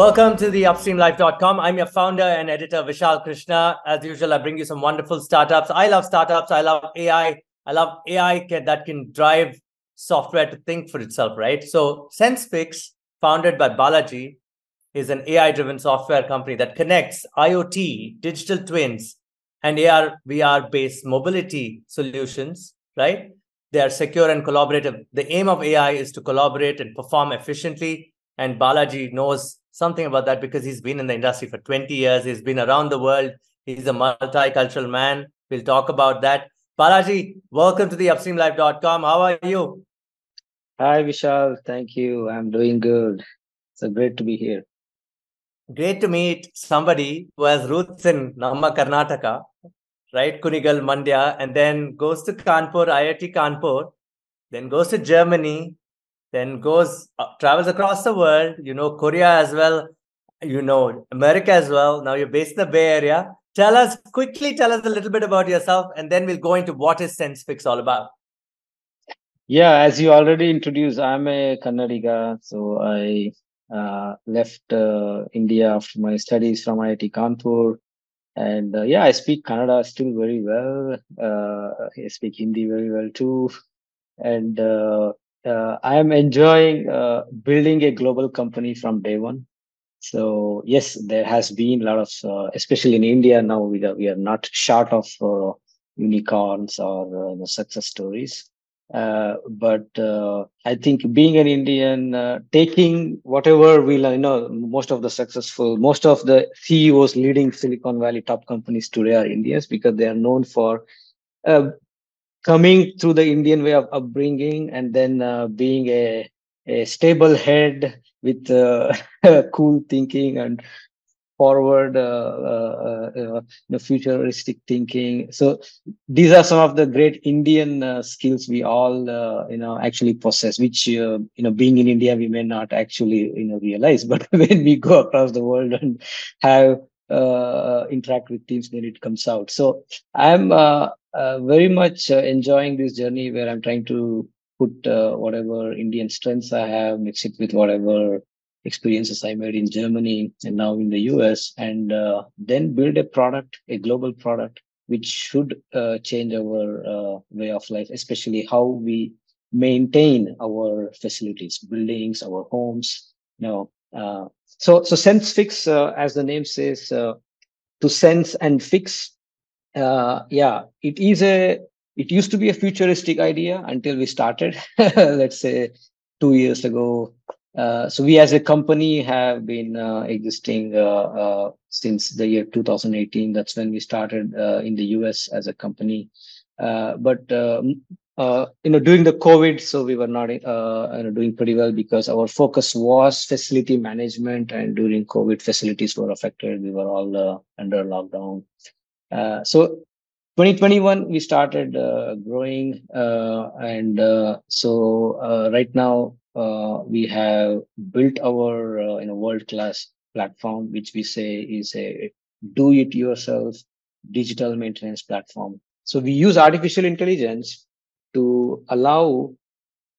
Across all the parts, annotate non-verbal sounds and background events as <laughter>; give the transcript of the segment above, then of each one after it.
Welcome to the upstreamlife.com. I'm your founder and editor, Vishal Krishna. As usual, I bring you some wonderful startups. I love startups. I love AI. I love AI that can drive software to think for itself, right? So, Sensfix, founded by Balaji, is an AI driven software company that connects IoT, digital twins, and AR, VR based mobility solutions, right? They are secure and collaborative. The aim of AI is to collaborate and perform efficiently. And Balaji knows something about that because he's been in the industry for 20 years. He's been around the world. He's a multicultural man. We'll talk about that. Balaji, welcome to the upstreamlife.com. How are you? Hi, Vishal. Thank you. I'm doing good. So great to be here. Great to meet somebody who has roots in Namma, Karnataka, right? Kunigal, Mandya, and then goes to Kanpur, IIT Kanpur, then goes to Germany, then goes uh, travels across the world you know korea as well you know america as well. Now you're based in the bay area. Tell us quickly tell us a little bit about yourself and then we'll go into what is Sensfix all about. Yeah as you already introduced i'm a kannadiga so i uh, left uh, india after my studies from iit kanpur. And uh, yeah i speak kannada still very well uh, i speak hindi very well too. And uh, uh, I am enjoying uh, building a global company from day one. So yes, there has been a lot of, uh, especially in India now, we are, we are not short of uh, unicorns or uh, success stories. Uh, but I think being an Indian, taking whatever we you know, most of the successful, most of the CEOs leading Silicon Valley top companies today are Indians because they are known for coming through the Indian way of upbringing and then uh, being a, a stable head with uh, <laughs> cool thinking and forward uh, uh, uh, uh futuristic thinking. So these are some of the great indian uh, skills we all you know actually possess which you know being in india we may not actually you know realize. <laughs> But when we go across the world and have interact with teams then it comes out so i'm uh, very much uh, enjoying this journey where I'm trying to put uh, whatever Indian strengths I have, mix it with whatever experiences I made in Germany and now in the US, and uh, then build a product, a global product, which should uh, change our uh, way of life, especially how we maintain our facilities, buildings, our homes. You know, so so sense fix, as the name says, to sense and fix uh, yeah, it is a. It used to be a futuristic idea until we started. <laughs> let's say two years ago. Uh, so we as a company have been uh, existing uh, uh since the year 2018. That's when we started uh, in the US as a company. Uh, you know, during the COVID, so we were not doing pretty well because our focus was facility management, and during COVID, facilities were affected. We were all under lockdown. Uh, so 2021 we started uh, growing uh, and uh, so uh, right now uh, we have built our you know world class platform which we say is a do it yourself digital maintenance platform so we use artificial intelligence to allow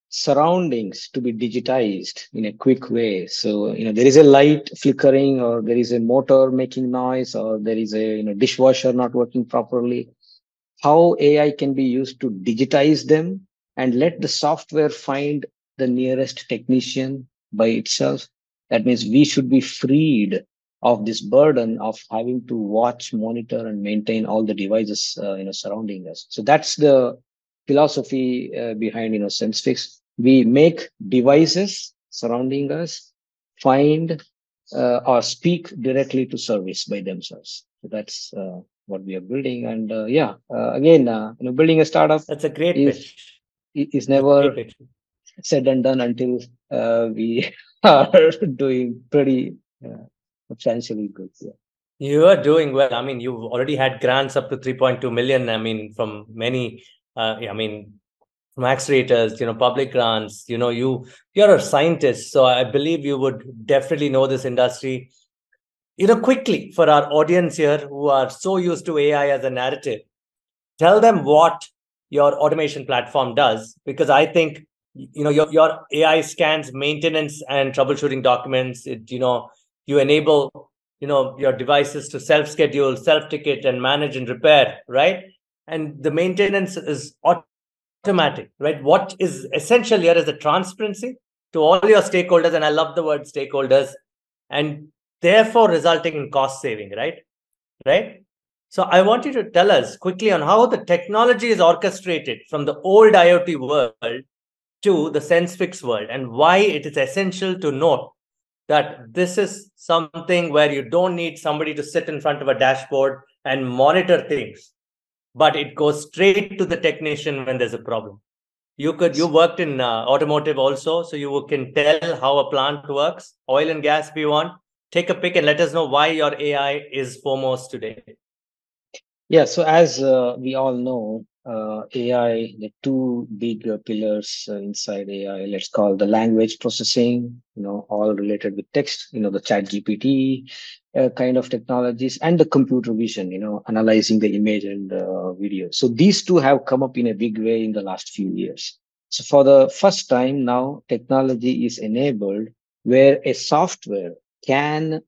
surroundings to be digitized in a quick way. So you know there is a light flickering or there is a motor making noise or there is a you know dishwasher not working properly. How ai can be used to digitize them and let the software find the nearest technician by itself. That means we should be freed of this burden of having to watch monitor and maintain all the devices uh, you know surrounding us. So that's the philosophy uh, behind you know Sensfix we make devices surrounding us find uh, or speak directly to service by themselves. So that's uh, what we are building. And uh, yeah, uh, again, uh, you know, building a startup. That's a great is, pitch. Is never said and done until uh, we <laughs> are doing pretty substantially good. Yeah. You are doing well. I mean, you've already had grants up to 3.2 million. I mean, from many. Uh, I mean, from accelerators, you know, public grants, you know, you you're a scientist, so I believe you would definitely know this industry. You know, quickly for our audience here who are so used to AI as a narrative, tell them what your automation platform does, because I think you know your, your AI scans maintenance and troubleshooting documents. It, you know, you enable you know your devices to self schedule self ticket and manage and repair right and the maintenance is automatic right? What is essential here is the transparency to all your stakeholders and i love the word stakeholders and therefore resulting in cost saving right? Right? So i want you to tell us quickly on how the technology is orchestrated from the old iot world to the Sensfix world and why it is essential to note that this is something where you don't need somebody to sit in front of a dashboard and monitor things but it goes straight to the technician when there's a problem. You could you worked in uh, automotive also so you can tell how a plant works oil and gas you want. Take a pick and let us know why your ai is foremost today. Yeah so as uh, we all know uh, AI, the two big uh, pillars uh, inside AI, let's call the language processing, you know, all related with text, you know, the ChatGPT uh, kind of technologies and the computer vision, you know, analyzing the image and uh, video. So these two have come up in a big way in the last few years. So for the first time now, technology is enabled where a software can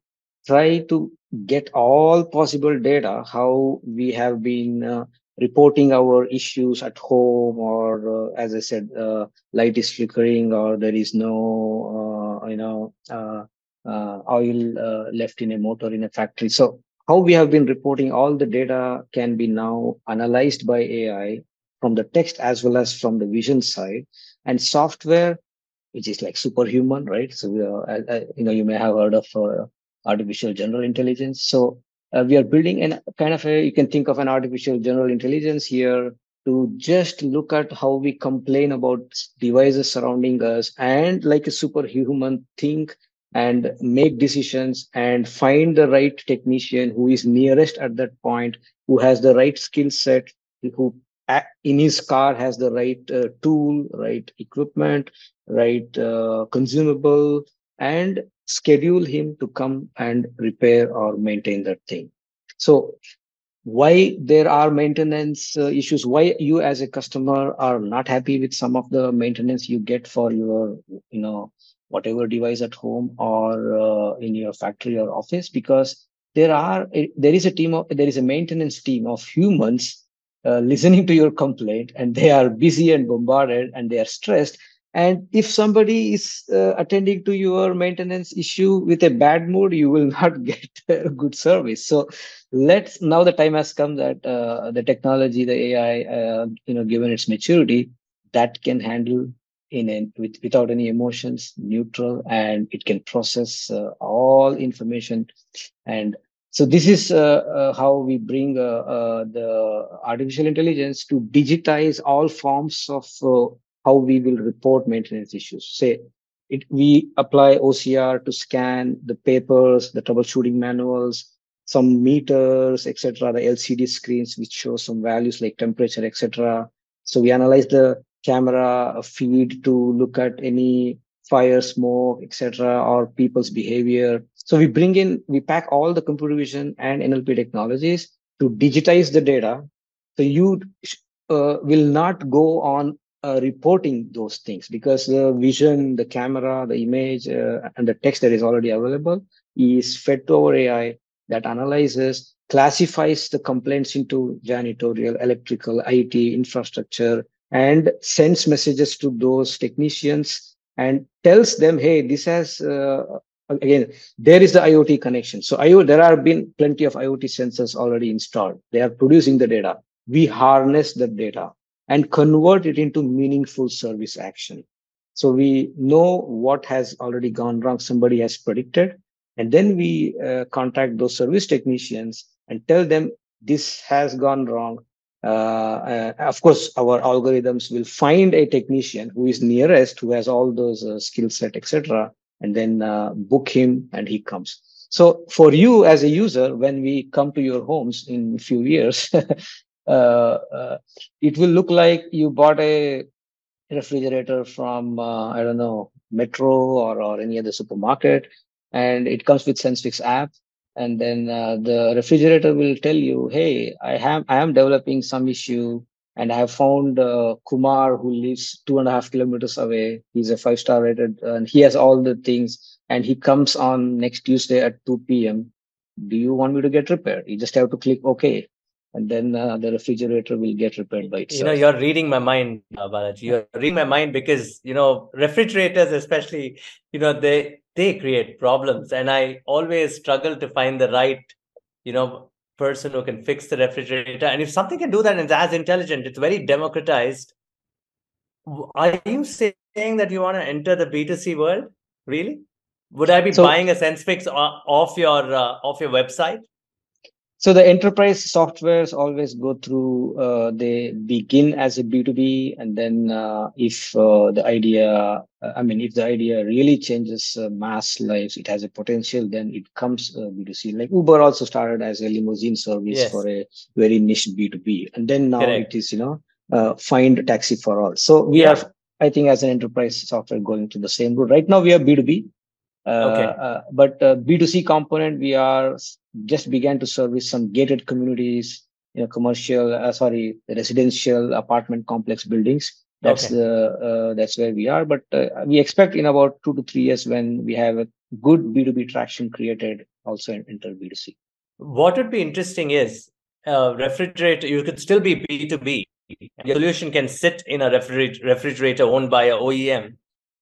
try to get all possible data, how we have been reporting our issues at home or uh, as i said uh, light is flickering or there is no uh, you know uh, uh, oil uh, left in a motor in a factory. So how we have been reporting all the data can be now analyzed by ai from the text as well as from the vision side. And software which is like superhuman right? So you know you may have heard of artificial general intelligence. So uh, we are building an kind of a you can think of an artificial general intelligence here to just look at how we complain about devices surrounding us and like a superhuman think and make decisions and find the right technician who is nearest at that point who has the right skill set who in his car has the right uh, tool right equipment right uh, consumable and schedule him to come and repair or maintain that thing. So why there are maintenance uh, issues? Why you as a customer are not happy with some of the maintenance you get for your you know whatever device at home or uh, in your factory or office? Because there are there is a team of there is a maintenance team of humans uh, <laughs> listening to your complaint and they are busy and bombarded and they are stressed and if somebody is uh, attending to your maintenance issue with a bad mood, you will <laughs> not get a good service. So let's now the time has come that uh, the technology, the AI, uh, you know, given its maturity, that can handle in a, with, without any emotions, neutral, and it can process uh, all information. And so this is uh, uh, how we bring the artificial intelligence to digitize all forms of how we will report maintenance issues. Say it, we apply OCR to scan the papers, the troubleshooting manuals, some meters, etc., the LCD screens which show some values like temperature, etc. So we analyze the camera feed to look at any fire, smoke, etc., or people's behavior. So we bring in, we pack all the computer vision and NLP technologies to digitize the data. So you uh, will not go on uh, reporting those things because the vision, the camera, the image, uh, and the text that is already available is fed to our AI that analyzes, classifies the complaints into janitorial, electrical, IT, infrastructure, and sends messages to those technicians and tells them, hey, this has uh, again there is the iot connection. So IoT, there have been plenty of iot sensors already installed. They are producing the data. We harness the data and convert it into meaningful service action. So we know what has already gone wrong, somebody has predicted, and then we uh, contact those service technicians and tell them this has gone wrong. Uh, uh, of course, our algorithms will find a technician who is nearest, who has all those uh, skill set, etc., and then uh, book him, and he comes. So for you as a user, when we come to your homes in a few years, <laughs> it will look like you bought a refrigerator from uh, I don't know Metro or or any other supermarket, and it comes with Sensfix app. And then uh, the refrigerator will tell you, "Hey, I have I am developing some issue, and I have found uh, Kumar who lives two and a half kilometers away. He's a five star rated, and he has all the things and he comes on next Tuesday at 2 p.m. Do you want me to get repaired? You just have to click OK, and then uh, the refrigerator will get repaired by itself. You know, you're reading my mind, uh, Balaji. You're reading my mind because you know refrigerators, especially, you know, they they create problems, and I always struggle to find the right, you know, person who can fix the refrigerator. And if something can do that and it's as intelligent, it's very democratized. Are you saying that you want to enter the B2C world? Really? Would I be so, buying a Sensfix off your uh, off your website? So the enterprise softwares always go through. Uh, they begin as a B two B, and then uh, if uh, the idea, uh, I mean, if the idea really changes uh, mass lives, it has a potential. Then it comes uh, B two C. Like Uber also started as a limousine service yes. for a very niche B two B, and then now Correct. it is you know find taxi for all. So we yeah. are, I think, as an enterprise software going to the same route. Right now we are B two B okay. But uh, B2C component, we are just began to service some gated communities, you know, commercial, uh, sorry, residential apartment complex buildings. That's okay. the uh, that's where we are. But uh, we expect in about two to three years when we have a good B2B traction created, also enter B2C. What would be interesting is uh, refrigerator. You could still be B2B. Your solution can sit in a refrigerator, refrigerator owned by a OEM,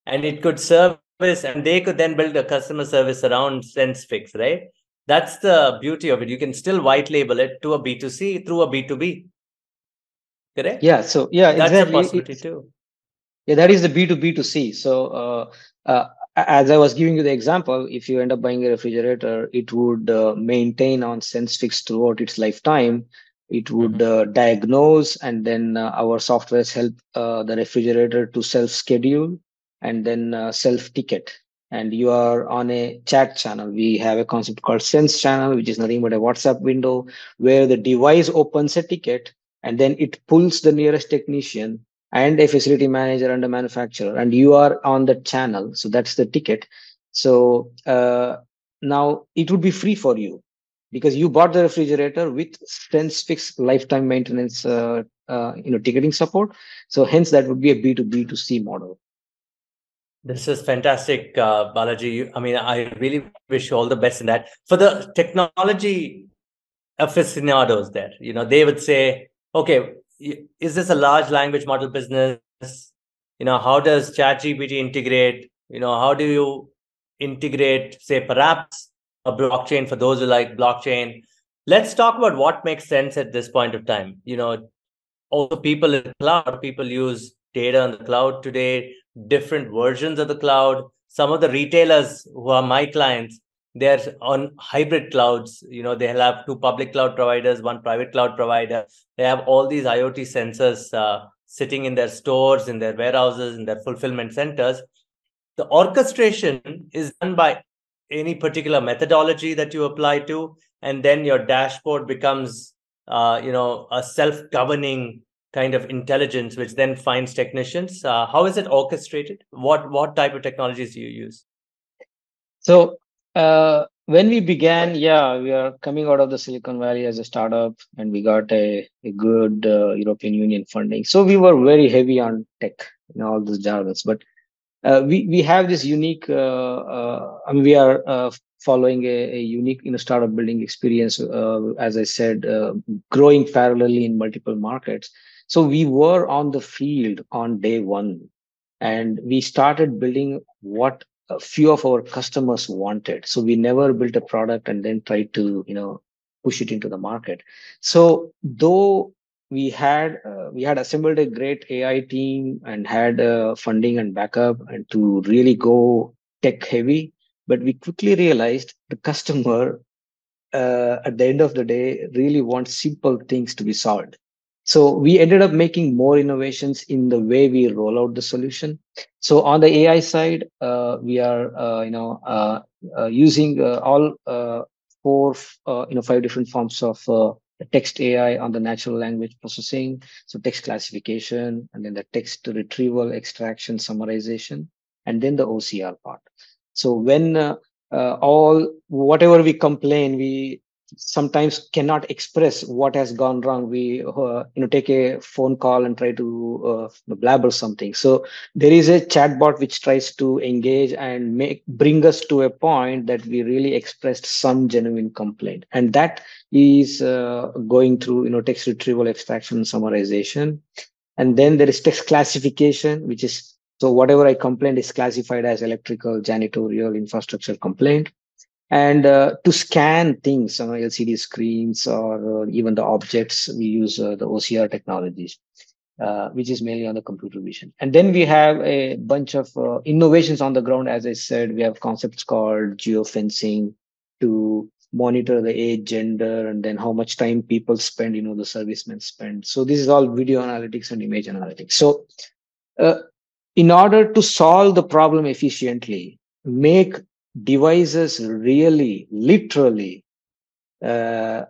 and it could serve and they could then build a customer service around Sensfix, right? That's the beauty of it. You can still white label it to a B2C through a B2B. Correct? Yeah. So yeah, that's exactly. a possibility too. Yeah, that is the B2B2C. So uh, uh, as I was giving you the example, if you end up buying a refrigerator, it would uh, maintain on Sensfix throughout its lifetime. It would mm-hmm. Uh, diagnose, and then uh, our softwares help uh, the refrigerator to self-schedule and then uh, self ticket and you are on a chat channel. We have a concept called sense channel which is nothing but a whatsapp window where the device opens a ticket and then it pulls the nearest technician and a facility manager and a manufacturer. And you are on the channel. So that's the ticket. So uh, now it would be free for you because you bought the refrigerator with sense Sensfix lifetime maintenance uh, uh, you know ticketing support. So hence that would be a b2b to c model this is fantastic, uh, Balaji. I mean, I really wish you all the best in that. For the technology aficionados there, you know, they would say, okay, is this a large language model business? You know, how does ChatGPT integrate? You know, how do you integrate, say, perhaps a blockchain for those who like blockchain? Let's talk about what makes sense at this point of time. You know, also people in the cloud, people use data on the cloud today different versions of the cloud. Some of the retailers who are my clients, they're on hybrid clouds. You know, they'll have two public cloud providers, one private cloud provider. They have all these IoT sensors uh, sitting in their stores, in their warehouses, in their fulfillment centers. The orchestration is done by any particular methodology that you apply to, and then your dashboard becomes, uh, you know, a self-governing kind of intelligence which then finds technicians. Uh, how is it orchestrated? What what type of technologies do you use? So uh, when we began yeah we are coming out of the silicon valley as a startup and we got a, a good uh, european union funding. So we were very heavy on tech in all those jargons but uh, we we have this unique uh, uh, I mean, we are following a, a, unique you know startup building experience as i said growing parallelly in multiple markets so we were on the field on day one and we started building what a few of our customers wanted. So we never built a product and then tried to, you know, push it into the market. So though we had uh, we had assembled a great AI team and had uh, funding and backup and to really go tech heavy, but we quickly realized the customer uh, at the end of the day really wants simple things to be solved. So we ended up making more innovations in the way we roll out the solution. So on the AI side, uh, we are uh, you know uh, uh using uh, all uh, four you know five different forms of text AI on the natural language processing. So text classification, and then the text retrieval, extraction, summarization, and then the OCR part. So when all whatever we complain, we sometimes cannot express what has gone wrong. We uh, you know take a phone call and try to uh, blabber something. So there is a chatbot which tries to engage and make bring us to a point that we really expressed some genuine complaint. And that is uh, going through you know text retrieval extraction summarization. And then there is text classification which is so whatever i complained is classified as electrical janitorial infrastructure complaint and uh, to scan things on LCD screens or uh, even the objects, we use uh, the OCR technologies, uh, which is mainly on the computer vision. And then we have a bunch of uh, innovations on the ground. As I said, we have concepts called geofencing to monitor the age, gender, and then how much time people spend, you know, the servicemen spend. So this is all video analytics and image analytics. So uh, in order to solve the problem efficiently, make devices really literally uh,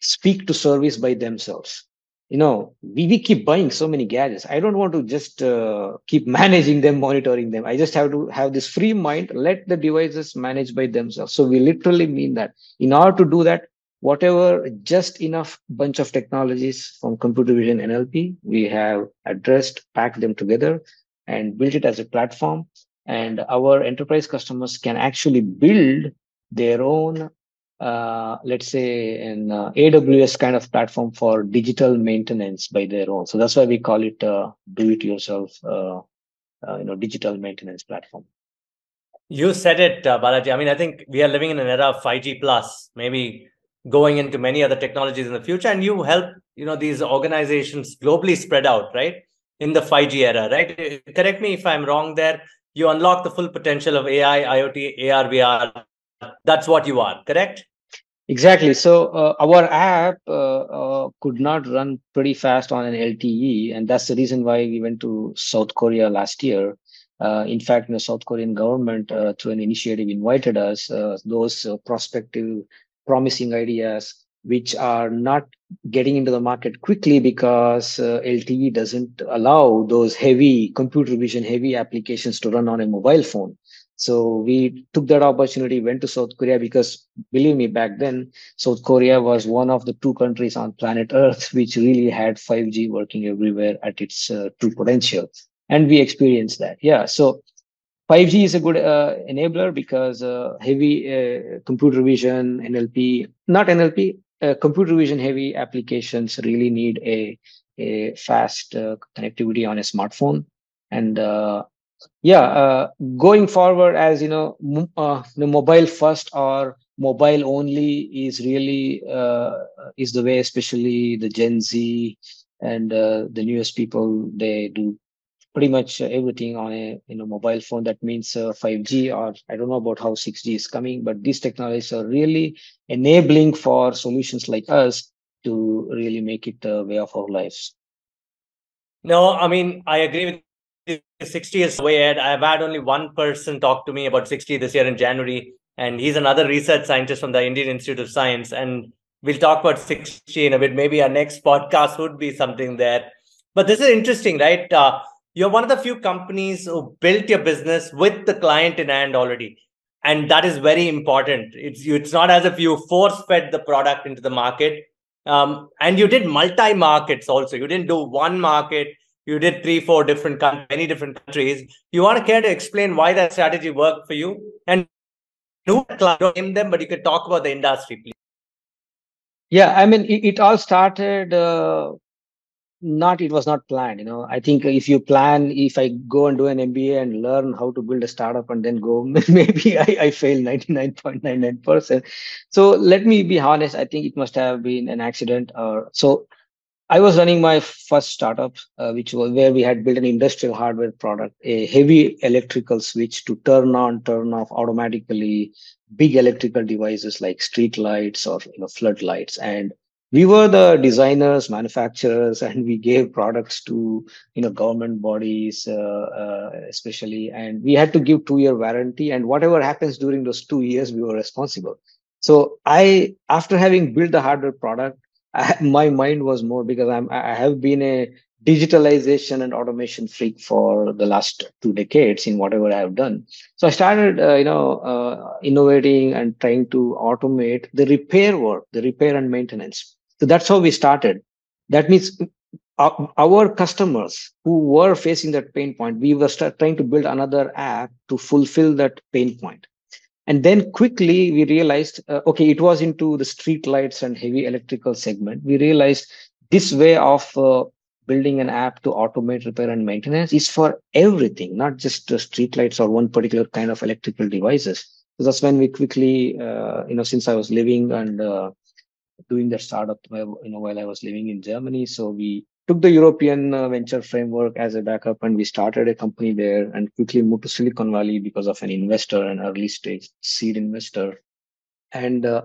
speak to service by themselves. You know we, we keep buying so many gadgets. I don't want to just uh, keep <laughs> managing them monitoring them. I just have to have this free mind let the devices manage by themselves. So we literally mean that. In order to do that whatever just enough bunch of technologies from computer vision nlp we have addressed packed them together and built it as a platform and our enterprise customers can actually build their own uh, let's say an uh, aws kind of platform for digital maintenance by their own. So that's why we call it uh, do it yourself uh, uh, you know digital maintenance platform. You said it uh, balaji. I mean i think we are living in an era of 5g plus maybe going into many other technologies in the future and you help you know these organizations globally spread out right? In the 5g era right? Correct me if i'm wrong there you unlock the full potential of AI, IoT, AR, VR. That's what you are, correct? Exactly. So uh, our app uh, uh, could not run pretty fast on an LTE, and that's the reason why we went to South Korea last year. Uh, in fact, the South Korean government, uh, through an initiative, invited us. Uh, those prospective, promising ideas which are not getting into the market quickly because uh, LTE doesn't allow those heavy computer vision heavy applications to run on a mobile phone. So we took that opportunity, went to South Korea because believe me, back then, South Korea was one of the two countries on planet Earth which really had 5G working everywhere at its uh, true potential. And we experienced that. Yeah. So 5G is a good uh, enabler because uh, heavy uh, computer vision, NLP, not NLP, uh, computer vision heavy applications really need a, a fast uh, connectivity on a smartphone. And uh, yeah, uh, going forward, as you know, uh, the mobile first or mobile only is really uh, is the way, especially the Gen Z and the newest people they do pretty much everything on a you know mobile phone. That means uh, 5g or i don't know about how 6g is coming but these technologies are really enabling for solutions like us to really make it a way of our lives. No i mean i agree with 6G is way ahead. I've had only one person talk to me about 6G this year in january and he's another research scientist from the indian institute of science and we'll talk about 6G in a bit. Maybe our next podcast would be something there. But this is interesting right? Uh, you're one of the few companies who built your business with the client in hand already. And that is very important. It's it's not as if you force fed the product into the market. Um, and you did multi markets also. You didn't do one market. You did three four different many different countries. You want to care to explain why that strategy worked for you. And who name them but you could talk about the industry please. Yeah i mean it, it all started uh, not it was not planned you know. I think if you plan if i go and do an mba and learn how to build a startup and then go <laughs> maybe i, I fail 99.99% so let me be honest i think it must have been an accident or so i was running my first startup uh, which was where we had built an industrial hardware product a heavy electrical switch to turn on turn off automatically big electrical devices like street lights or you know floodlights and we were the designers manufacturers and we gave products to you know government bodies uh, uh, especially and we had to give two year warranty and whatever happens during those two years we were responsible so i after having built the hardware product I, <laughs> my mind was more because i'm i have been a digitalization and automation freak for the last two decades in whatever I have done. So I started, uh, you know, uh, innovating and trying to automate the repair work, the repair and maintenance. So that's how we started. That means uh, our customers who were facing that pain point, we were trying to build another app to fulfill that pain point. And then quickly we realized, uh, okay, it was into the street lights and heavy electrical segment. We realized this way of uh, building an app to automate repair and maintenance is for everything, not just uh, street lights or one particular kind of electrical devices. So that's when we quickly, uh, you know, since I was living and uh, doing that startup, you know, while I was living in Germany, so we took the European uh, venture framework as a backup and we started a company there and quickly moved to Silicon Valley because of an investor, an early stage seed investor. And uh,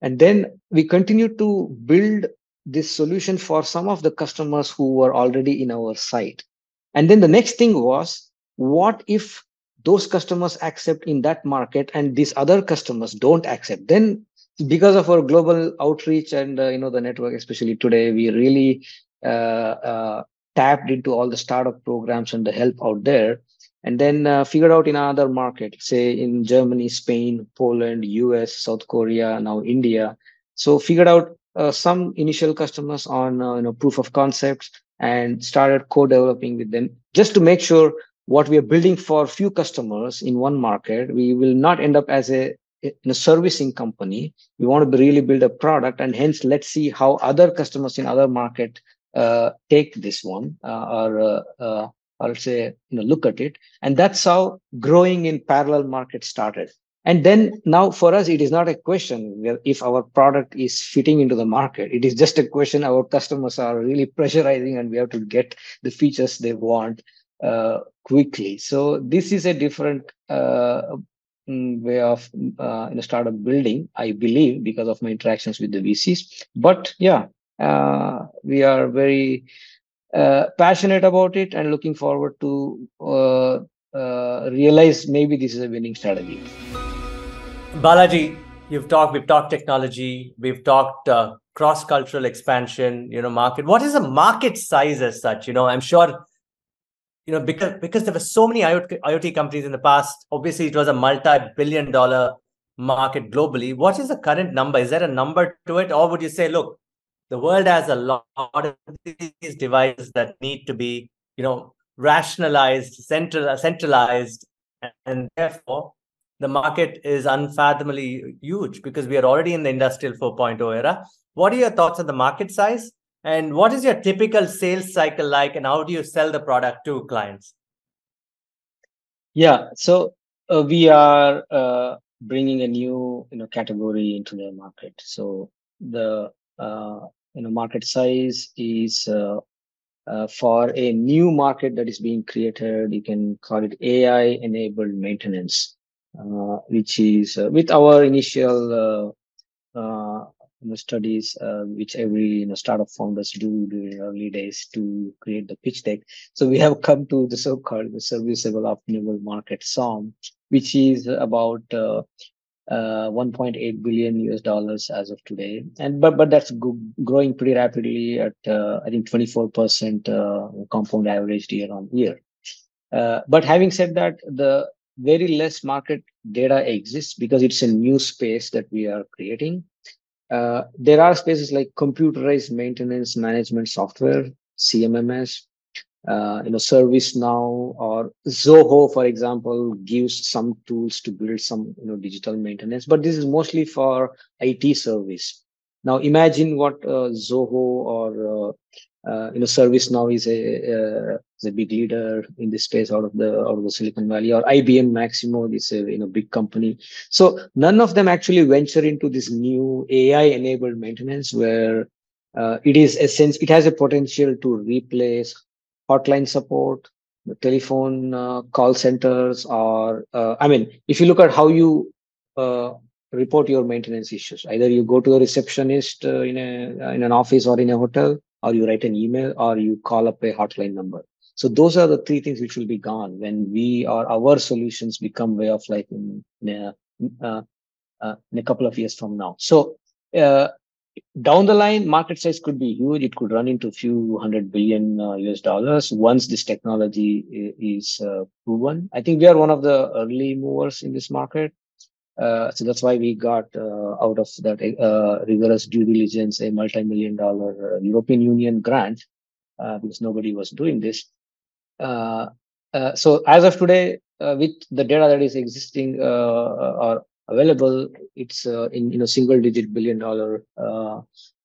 and then we continued to build this solution for some of the customers who were already in our site. And then the next thing was, what if those customers accept in that market and these other customers don't accept? Then because of our global outreach and uh, you know the network, especially today, we really uh, uh, tapped into all the startup programs and the help out there. And then uh, figured out in another market say in germany spain poland us south korea now india. So figured out uh, some initial customers on uh, you know proof of concepts and started co-developing with them just to make sure what we are building for few customers in one market we will not end up as a in a servicing company we want to really build a product and hence let's see how other customers in other market uh, take this one uh, or uh, uh, or say you know look at it and that's how growing in parallel market started and then now for us, it is not a question if our product is fitting into the market. It is just a question our customers are really pressurizing and we have to get the features they want uh, quickly. So this is a different uh, way of uh, in a startup building, I believe, because of my interactions with the VCs. But yeah, uh, we are very uh, passionate about it and looking forward to uh, uh, realize maybe this is a winning strategy. Balaji, you've talked, we've talked technology, we've talked uh, cross-cultural expansion, you know, market. What is the market size as such? You know, I'm sure, you know, because because there were so many IoT, IoT companies in the past, obviously it was a multi-billion dollar market globally. What is the current number? Is there a number to it? Or would you say, look, the world has a lot of these devices that need to be, you know, rationalized, central, centralized, and therefore the market is unfathomably huge because we are already in the industrial 4.0 era. What are your thoughts on the market size? And what is your typical sales cycle like? And how do you sell the product to clients? Yeah, so uh, we are uh, bringing a new you know category into the market. So the uh, you know market size is uh, uh, for a new market that is being created. You can call it AI enabled maintenance. Uh, which is with our initial you know, studies, which every you know, startup founders do during early days to create the pitch deck. So we have come to the so-called the serviceable optimal market SOM, which is about uh, 1.8 billion US dollars as of today, and but but that's growing pretty rapidly at uh, I think 24 percent uh, compound average year on year. but having said that, the very less market data exists because it's a new space that we are creating. Uh, there are spaces like computerized maintenance management software, CMMS, uh, you know, ServiceNow or Zoho, for example, gives some tools to build some, you know, digital maintenance, but this is mostly for IT service. Now imagine what uh, Zoho or uh, uh, you know ServiceNow is a uh, is a big leader in this space out of the out of the Silicon Valley or IBM Maximo is a you know big company. So none of them actually venture into this new AI enabled maintenance where uh, it is a sense it has a potential to replace hotline support, telephone uh, call centers, or uh, I mean if you look at how you uh, report your maintenance issues, either you go to a receptionist in a in an office or in a hotel or you write an email or you call up a hotline number so those are the three things which will be gone when we or our solutions become way of life in, in, a, uh, uh, in a couple of years from now so uh, down the line, market size could be huge. It could run into a few hundred billion uh, US dollars once this technology is uh, proven. I think we are one of the early movers in this market. Uh, so that's why we got uh, out of that uh, rigorous due diligence a multi-million dollar uh, European Union grant because nobody was doing this. Uh, uh, so as of today, uh, with the data that is existing or available, it's uh, in you know single digit billion dollar uh,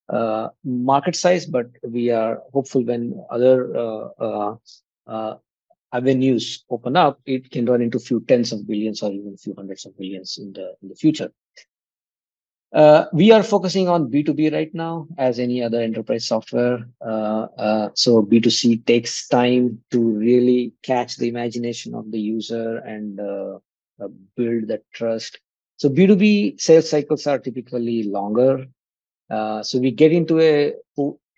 uh, market size, but we are hopeful when other avenues open up, it can run into few tens of billions or even few hundreds of billions in the in the future. Uh, we are focusing on B2B right now, as any other enterprise software. Uh, uh, so B2C takes time to really catch the imagination of the user and build that trust. So B2B sales cycles are typically longer. Uh, so we get into a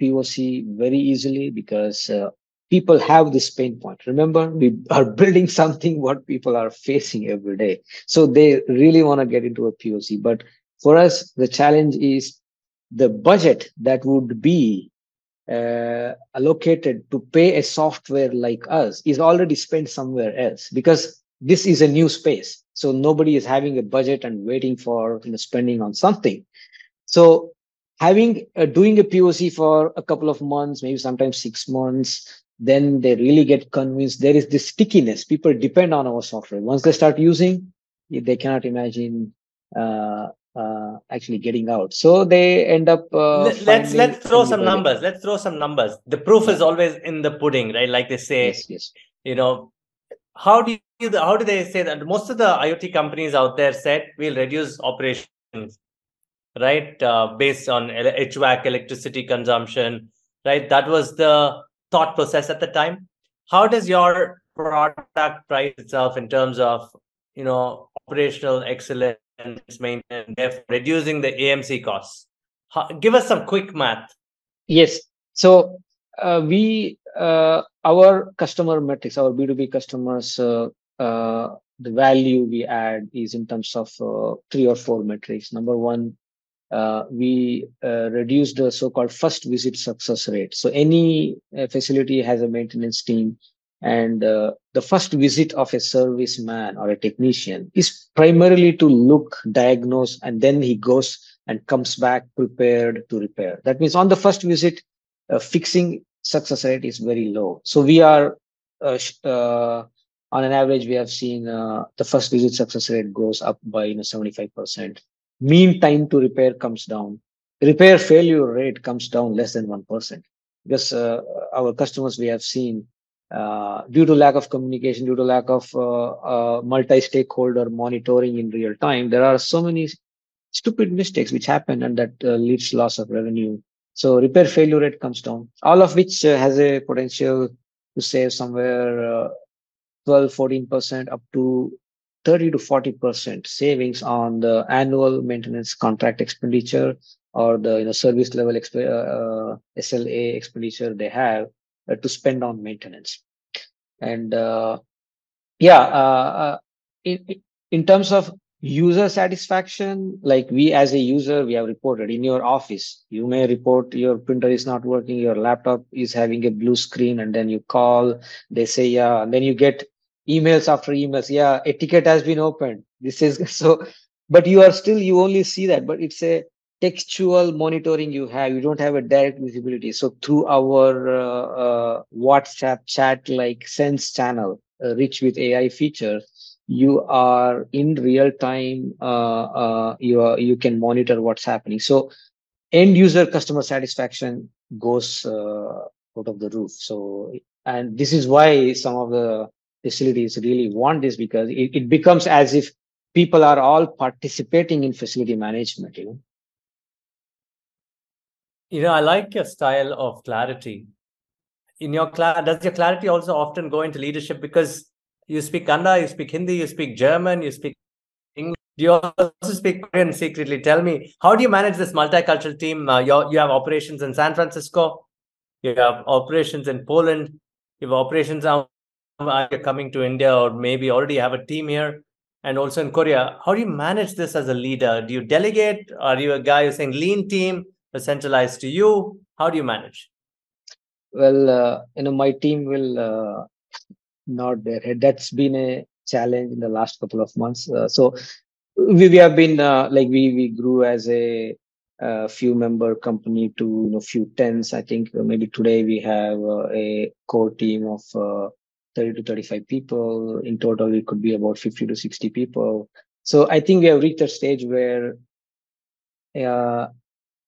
POC very easily because uh, people have this pain point. Remember, we are building something what people are facing every day. So they really want to get into a POC. But for us, the challenge is the budget that would be uh, allocated to pay a software like us is already spent somewhere else because this is a new space so nobody is having a budget and waiting for you know, spending on something. So having uh, doing a POC for a couple of months, maybe sometimes six months, then they really get convinced there is this stickiness. People depend on our software. Once they start using, they cannot imagine uh, uh, actually getting out. So they end up. Uh, let's let's throw some numbers. Let's throw some numbers. The proof yeah. is always in the pudding, right? Like they say. Yes, yes. You know, how do you how do they say that most of the iot companies out there said we'll reduce operations right uh, based on hvac electricity consumption right that was the thought process at the time how does your product price itself in terms of you know operational excellence maintenance reducing the amc costs how, give us some quick math yes so uh, we uh, our customer metrics, our B2B customers, uh, uh, the value we add is in terms of uh, three or four metrics. Number one, uh, we reduce the so-called first visit success rate. So any facility has a maintenance team and the first visit of a service man or a technician is primarily to look, diagnose, and then he goes and comes back prepared to repair. That means on the first visit, fixing success rate is very low. So we are, uh, uh, on an average, we have seen uh, the first visit success rate goes up by you know 75%. Mean time to repair comes down. Repair failure rate comes down less than 1%. Because uh, our customers we have seen uh, due to lack of communication, due to lack of uh, multi-stakeholder monitoring in real time, there are so many stupid mistakes which happen and that leads loss of revenue. So repair failure rate comes down, all of which uh, has a potential to save somewhere uh, 12, 14% up to 30 to 40% savings on the annual maintenance contract expenditure or the you know, service level exp- uh, SLA expenditure they have. uh, to spend on maintenance. And uh, yeah, uh, in, in terms of user satisfaction like we as a user we have reported in your office. You may report your printer is not working your laptop is having a blue screen and then you call they say yeah and then you get emails after emails. Yeah a ticket has been opened. This is <laughs> so but you are still you only see that but it's a textual monitoring you have you don't have a direct visibility. So through our uh, uh, whatsapp chat like sense channel uh, rich with ai features you are in real time uh, uh, you are you can monitor what's happening. So end user customer satisfaction goes uh, out of the roof. So and this is why some of the facilities really want this because it, it becomes as if people are all participating in facility management you know you know i like your style of clarity in your cl- does your clarity also often go into leadership because you speak Kannada, you speak Hindi, you speak German, you speak English. Do you also speak Korean secretly? Tell me, how do you manage this multicultural team? Uh, you have operations in San Francisco, you have operations in Poland, you have operations now. You're coming to India, or maybe already have a team here, and also in Korea. How do you manage this as a leader? Do you delegate? Are you a guy who's saying lean team? Centralized to you. How do you manage? Well, uh, you know, my team will uh, nod their head. That's been a challenge in the last couple of months. Uh, so we, we have been uh, like we we grew as a, a few member company to you know few tens. I think maybe today we have uh, a core team of uh, 30 to 35 people. In total, it could be about 50 to 60 people. So I think we have reached a stage where uh,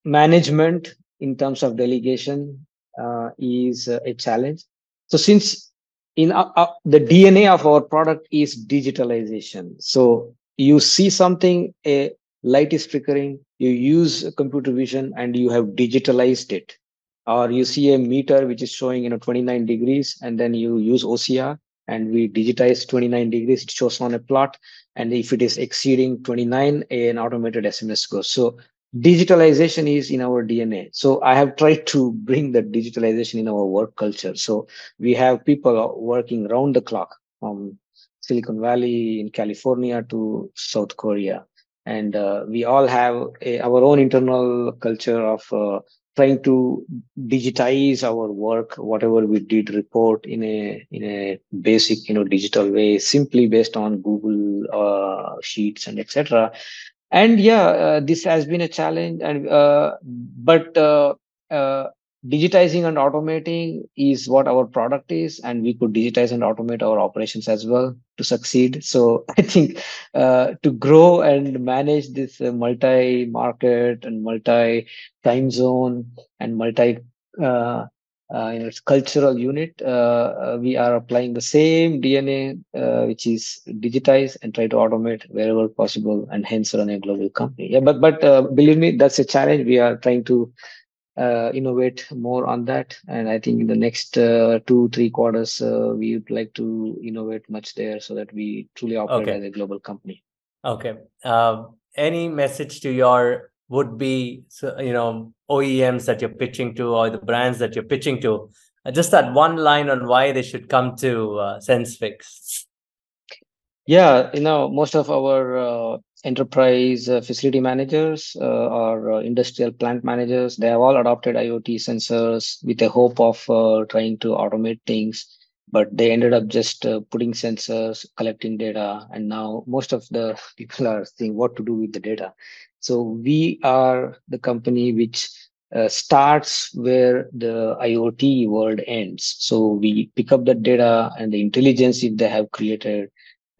management in terms of delegation uh, is a challenge. So since in uh, uh, the DNA of our product is digitalization, so you see something, a light is flickering, you use computer vision and you have digitalized it. Or you see a meter which is showing you know 29 degrees, and then you use OCR and we digitize 29 degrees, it shows on a plot. And if it is exceeding 29, an automated SMS goes. So digitalization is in our dna so i have tried to bring the digitalization in our work culture. So we have people working round the clock from silicon valley in california to south korea. And uh, we all have a, our own internal culture of uh, trying to digitize our work whatever we did report in a in a basic you know digital way simply based on google uh, sheets and etc and yeah uh, this has been a challenge and uh, but uh, uh, digitizing and automating is what our product is and we could digitize and automate our operations as well to succeed. So <laughs> i think uh, to grow and manage this uh, multi market and multi time zone and multi in its cultural unit, uh, uh, we are applying the same DNA, which is digitized and try to automate wherever possible, and hence run a global company. Yeah, but but believe me, that's a challenge. We are trying to uh, innovate more on that. And I think in the next uh, two, three quarters, uh, we would like to innovate much there so that we truly operate okay. as a global company. Okay. Um, any message to your would be you know OEMs that you're pitching to or the brands that you're pitching to. Uh, just that one line on why they should come to uh, Sensfix. Yeah, you know, most of our uh, enterprise uh, facility managers uh, or uh, industrial plant managers, they have all adopted IoT sensors with the hope of uh, trying to automate things but they ended up just uh, putting sensors collecting data and now most of the <laughs> people are saying what to do with the data. So we are the company which uh, starts where the iot world ends. So we pick up the data and the intelligence if they have created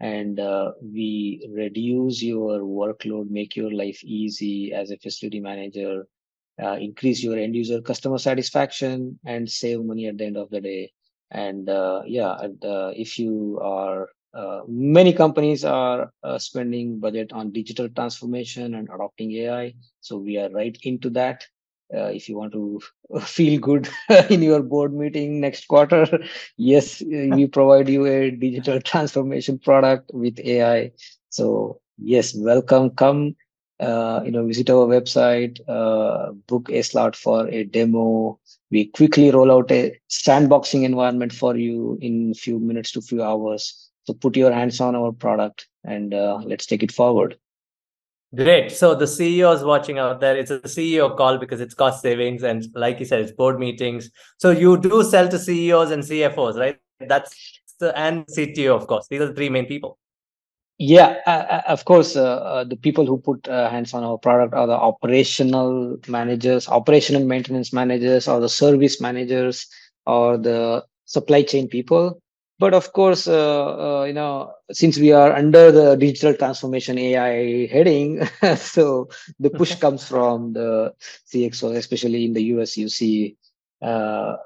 and uh, we reduce your workload make your life easy as a facility manager uh, increase your end user customer satisfaction and save money at the end of the day and uh, yeah and, uh, if you are uh, many companies are uh, spending budget on digital transformation and adopting ai so we are right into that. Uh, if you want to <laughs> feel good <laughs> in your board meeting next quarter <laughs> yes we provide you a digital transformation product with ai so yes welcome. Come uh, you know visit our website book a slot for a demo. We quickly roll out a sandboxing environment for you in a few minutes to a few hours. So put your hands on our product and uh, let's take it forward. Great. So the ceo is watching out there. It's a ceo call because it's cost savings and like you said it's board meetings. So you do sell to ceos and cfos right? That's the and cto of course. These are the three main people yeah, uh, uh, of course, uh, uh, the people who put uh, hands on our product are the operational managers, operational maintenance managers, or the service managers, or the supply chain people. But of course, uh, you know, since we are under the digital transformation AI heading, <laughs> so the push <laughs> comes from the CXO, especially in the US. You see, a,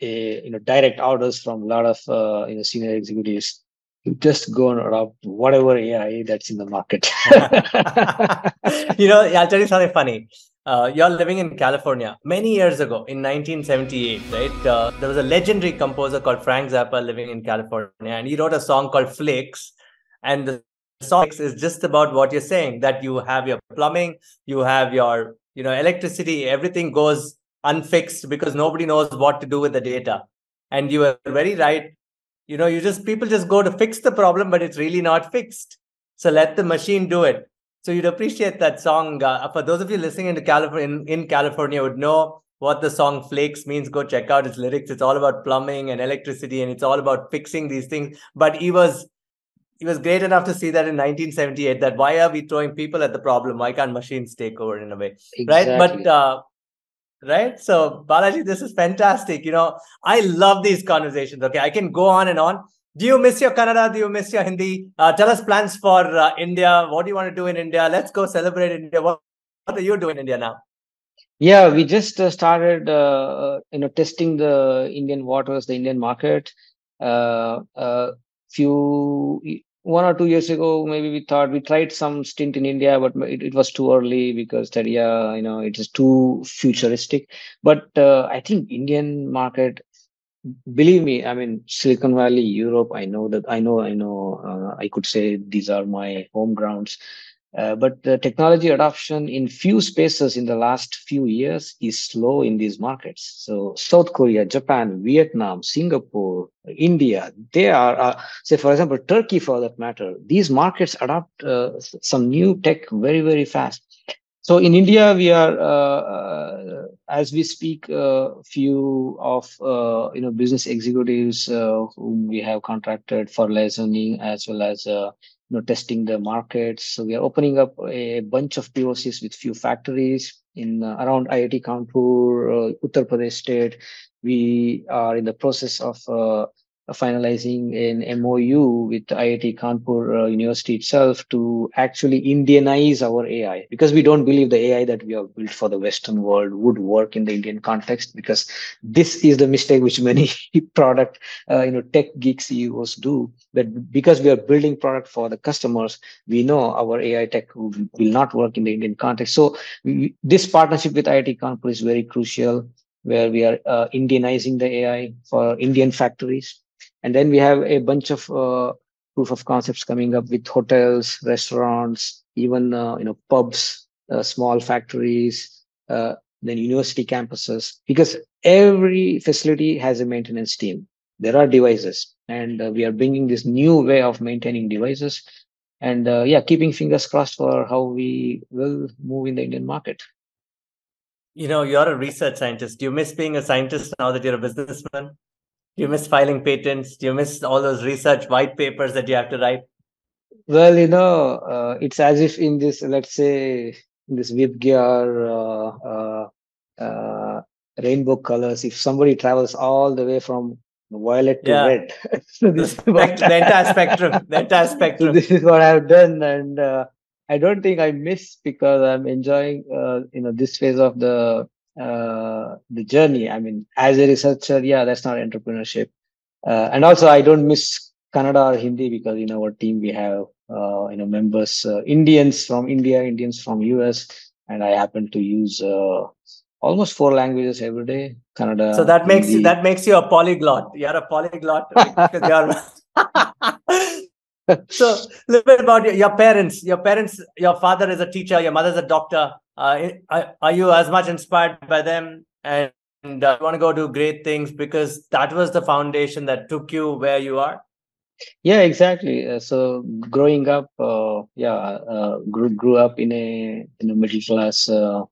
you know, direct orders from a lot of you know senior executives just go and adopt whatever AI that's in the market. <laughs> you know, I'll tell you something funny. Uh, you're living in California. Many years ago, in 1978, right? Uh, there was a legendary composer called Frank Zappa living in California, and he wrote a song called Flakes. And the song is just about what you're saying: that you have your plumbing, you have your, you know, electricity, everything goes unfixed because nobody knows what to do with the data. And you are very right you know you just people just go to fix the problem but it's really not fixed so let the machine do it So you'd appreciate that song. Uh, for those of you listening in California, in, in California, would know what the song Flakes means. Go check out its lyrics. It's all about plumbing and electricity, and it's all about fixing these things. But he was he was great enough to see that in 1978 that why are we throwing people at the problem? Why can't machines take over in a way, exactly. right? But uh, right. So Balaji, this is fantastic. You know, I love these conversations. Okay, I can go on and on. Do you miss your Kannada? Do you miss your Hindi? Uh, tell us plans for uh, India. What do you want to do in India? Let's go celebrate India. What, what are you doing in India now? Yeah, we just uh, started, uh, you know, testing the Indian waters, the Indian market. Uh, uh, few one or two years ago, maybe we thought we tried some stint in India, but it, it was too early because Stadia, you know, it is too futuristic. But uh, I think Indian market, believe me, I mean, Silicon Valley, Europe, I know that, I know, I know, uh, I could say these are my home grounds. Uh, but the technology adoption in few spaces in the last few years is slow in these markets. So South Korea, Japan, Vietnam, Singapore, India, they are, uh, say, for example, Turkey for that matter, these markets adopt uh, some new tech very, very fast. So in India, we are, uh, uh, as we speak, a few of you know business executives whom we have contracted for licensing as well as you know, testing the markets. So we are opening up a bunch of POCs with few factories in uh, around IIT Kanpur, uh, Uttar Pradesh state. We are in the process of uh, finalizing an MOU with IIT Kanpur uh, University itself to actually Indianize our AI because we don't believe the AI that we have built for the Western world would work in the Indian context because this is the mistake which many <laughs> product, uh, you know, tech geek CEOs do. But because we are building product for the customers, we know our AI tech will, not work in the Indian context. So we, this partnership with IIT Kanpur is very crucial where we are uh, Indianizing the AI for Indian factories and then we have a bunch of uh, proof of concepts coming up with hotels, restaurants, even uh, you know pubs, uh, small factories, uh, then university campuses. Because every facility has a maintenance team. There are devices, and uh, we are bringing this new way of maintaining devices. And uh, yeah, keeping fingers crossed for how we will move in the Indian market. You know, you're a research scientist. Do you miss being a scientist now that you're a businessman? Do you miss filing patents? Do you miss all those research white papers that you have to write? Well, you know, uh, it's as if in this, let's say, in this gear, uh, uh, uh, rainbow colors, if somebody travels all the way from violet to yeah. red, <laughs> so this the, the entire <laughs> spectrum, the entire spectrum. So this is what I've done, and uh, I don't think I miss because I'm enjoying, uh, you know, this phase of the uh, the journey. I mean, as a researcher, yeah, that's not entrepreneurship. Uh, and also, I don't miss Kannada or Hindi because in our team we have uh, you know members uh, Indians from India, Indians from US, and I happen to use uh, almost four languages every day. Kannada. So that makes Hindi. you that makes you a polyglot. You're a polyglot because you're. <laughs> <laughs> so a little bit about your, parents. Your parents, your father is a teacher, your mother's a doctor uh, are you as much inspired by them and, and uh, want to go do great things because that was the foundation that took you where you are yeah exactly uh, so growing up uh, yeah uh, grew, grew up in a in a middle class uh,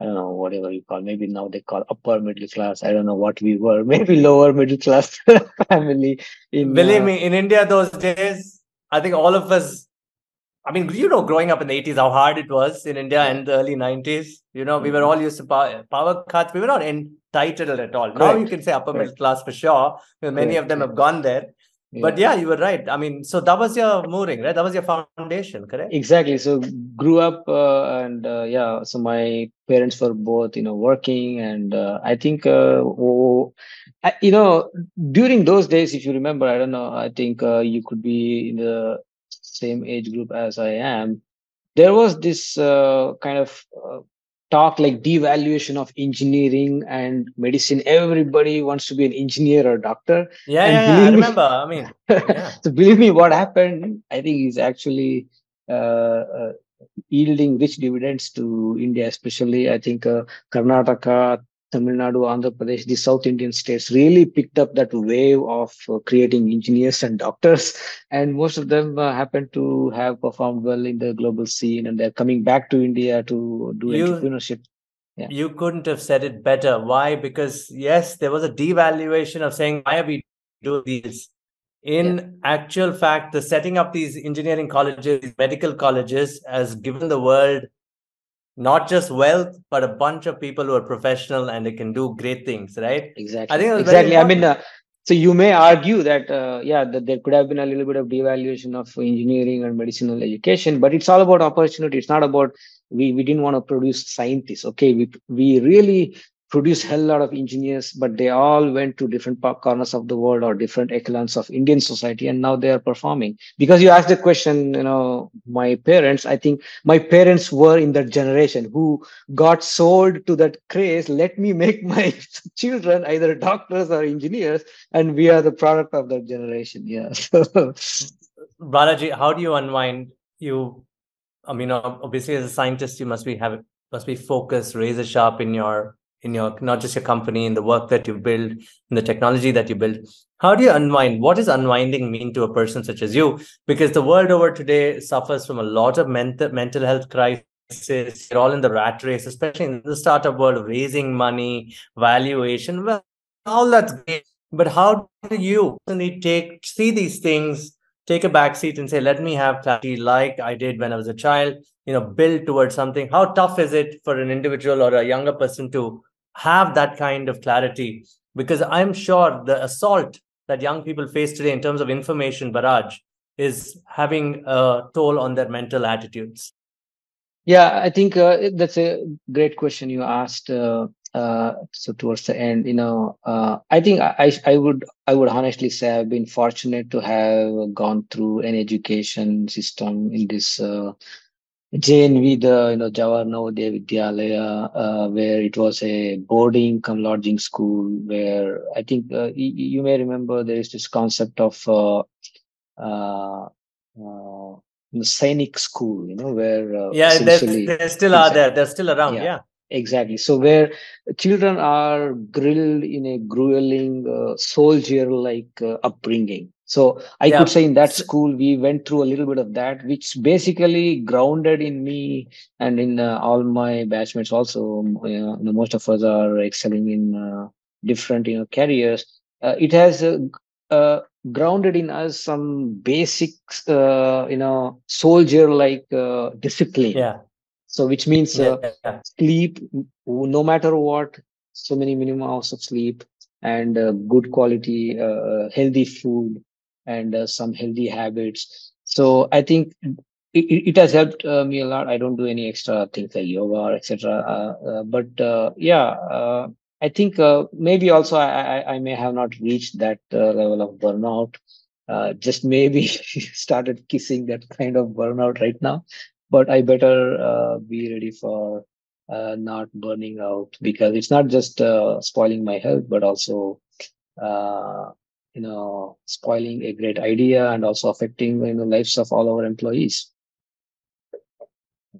I don't know, whatever you call. Maybe now they call upper middle class. I don't know what we were. <laughs> Maybe lower middle class <laughs> family. In, Believe uh, me, in India those days, I think all of us I mean, you know, growing up in the 80s, how hard it was in India and the early 90s. You know, we were mm-hmm. all used to power, power cuts. We were not entitled at all. Correct. Now you can say upper middle class for sure, many Correct. of them have gone there. Yeah. But yeah, you were right. I mean, so that was your mooring, right? That was your foundation, correct? Exactly. So grew up uh, and uh, yeah, so my parents were both, you know, working, and uh, I think, uh, oh, I, you know, during those days, if you remember, I don't know, I think uh, you could be in the same age group as I am, there was this uh, kind of uh, talk like devaluation of engineering and medicine. Everybody wants to be an engineer or doctor. Yeah, yeah, yeah I me, remember. I mean, <laughs> yeah. so believe me, what happened, I think is actually uh, uh, yielding rich dividends to India, especially I think uh, Karnataka, Tamil Nadu, Andhra Pradesh, the South Indian states really picked up that wave of uh, creating engineers and doctors. And most of them uh, happen to have performed well in the global scene and they're coming back to India to do you, entrepreneurship. Yeah. You couldn't have said it better. Why? Because, yes, there was a devaluation of saying, why are we doing these? In yeah. actual fact, the setting up these engineering colleges, medical colleges, has given the world not just wealth, but a bunch of people who are professional and they can do great things, right? Exactly. I think exactly. I mean, uh, so you may argue that uh, yeah, that there could have been a little bit of devaluation of engineering and medicinal education, but it's all about opportunity. It's not about we we didn't want to produce scientists. Okay, we we really produced hell lot of engineers, but they all went to different corners of the world or different echelons of Indian society, and now they are performing. Because you asked the question, you know, my parents, I think my parents were in that generation who got sold to that craze. Let me make <laughs> my children either doctors or engineers, and we are the product of that generation. <laughs> Yeah. Balaji, how do you unwind? You, I mean, obviously, as a scientist, you must be have must be focused, razor sharp in your in your not just your company in the work that you build in the technology that you build. How do you unwind? What does unwinding mean to a person such as you? Because the world over today suffers from a lot of mental mental health crisis. You're all in the rat race especially in the startup world raising money valuation. Well all that's great but how do you take see these things take a back seat and say let me have clarity like i did when i was a child you know build towards something? How tough is it for an individual or a younger person to have that kind of clarity because i'm sure the assault that young people face today in terms of information barrage is having a toll on their mental attitudes. Yeah i think uh, that's a great question you asked uh, uh, so towards the end you know uh, i think I, I would i would honestly say i've been fortunate to have gone through an education system in this uh, JNV, the you know Jawahar Navodaya Vidyalaya, uh, where it was a boarding come lodging school, where I think uh, y- you may remember there is this concept of uh, uh, uh Sainik school, you know, where uh, yeah, they still are there, they're still around, yeah. yeah. Exactly. So where children are grilled in a grueling uh, soldier-like uh, upbringing, so I yeah. could say in that school, we went through a little bit of that, which basically grounded in me and in uh, all my batchmates also. Um, you know, most of us are excelling in uh, different, you know, careers. Uh, it has uh, uh, grounded in us some basic, uh, you know, soldier-like discipline. Yeah. So which means yeah. sleep, no matter what, so many minimum hours of sleep and good quality, healthy food and uh, some healthy habits. So I think it, it has helped uh, me a lot. I don't do any extra things like yoga, or etc. Uh, uh, but uh, yeah, uh, I think maybe also I, I, I, may have not reached that level of burnout. just maybe <laughs> started kissing that kind of burnout right now. But I better be ready for not burning out because it's not just spoiling my health, but also uh, you know spoiling a great idea and also affecting you know lives of all our employees.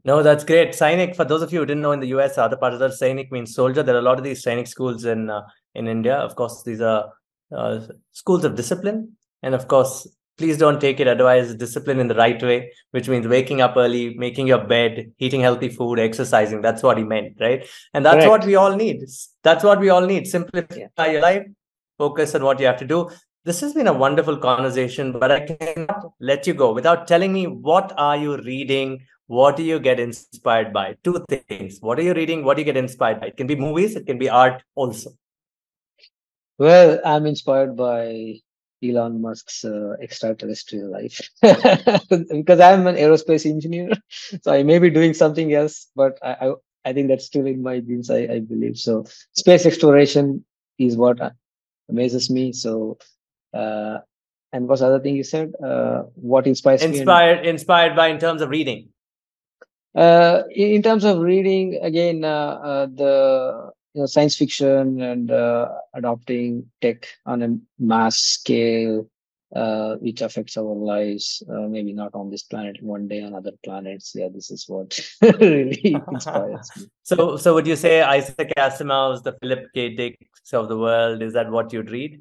No that's great. Sainik for those of you who didn't know in the us other parts of that sainik means soldier. There are a lot of these sainik schools in uh, in india. Of course these are uh, schools of discipline. And of course please don't take it otherwise discipline in the right way which means waking up early making your bed eating healthy food exercising. That's what he meant right? And that's Correct. what we all need. That's what we all need. Simplify yeah. your life focus on what you have to do. This has been a wonderful conversation, but I cannot let you go without telling me what are you reading? What do you get inspired by? Two things. What are you reading? What do you get inspired by? It can be movies, it can be art also. Well, I'm inspired by Elon Musk's uh, extraterrestrial life <laughs> because I'm an aerospace engineer. <laughs> So I may be doing something else, but I, I, I think that's still in my genes, I, I believe. So space exploration is what amazes me. So, uh, and what's the other thing you said? Uh, what inspires inspired? Inspired by in terms of reading. Uh, in terms of reading, again, uh, uh, the you know, science fiction and uh, adopting tech on a mass scale uh, which affects our lives. Uh, maybe not on this planet, one day on other planets. Yeah, this is what <laughs> really <laughs> inspires me. So, so would you say Isaac Asimov's The Philip K. Dicks of the world? Is that what you'd read?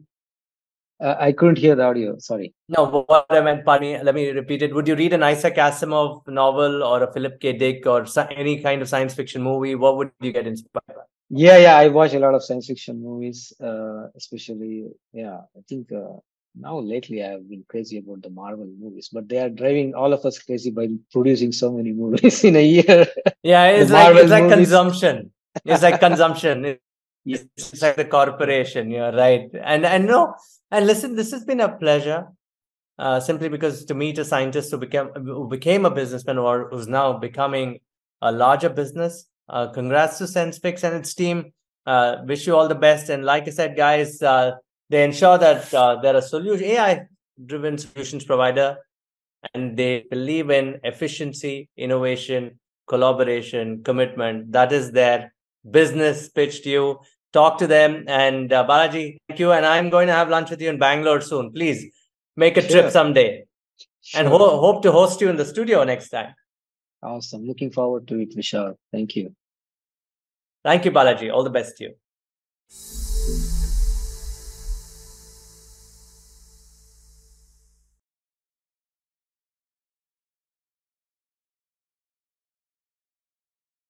Uh, I couldn't hear the audio. Sorry. No, what I meant, pardon let me repeat it. Would you read an Isaac Asimov novel or a Philip K. Dick or any kind of science fiction movie? What would you get inspired by? Yeah, yeah, I watch a lot of science fiction movies, uh, especially, yeah, I think uh, now lately I've been crazy about the Marvel movies, but they are driving all of us crazy by producing so many <laughs> movies in a year. Yeah, it's like it's like movies. consumption. It's like consumption. It's, <laughs> it's like the corporation. You're right, and and no, and listen, this has been a pleasure. Uh, simply because to meet a scientist who became who became a businessman or who's now becoming a larger business. Uh, congrats to Sensfix and its team. Uh, wish you all the best. And like I said, guys, uh, they ensure that uh, they're a solution AI driven solutions provider, and they believe in efficiency, innovation, collaboration, commitment. That is their business pitch to you talk to them. And uh, Balaji, thank you. And I'm going to have lunch with you in Bangalore soon. Please make a sure. trip someday sure. and ho- hope to host you in the studio next time. Awesome. Looking forward to it, Vishal. Thank you. Thank you, Balaji. All the best to you.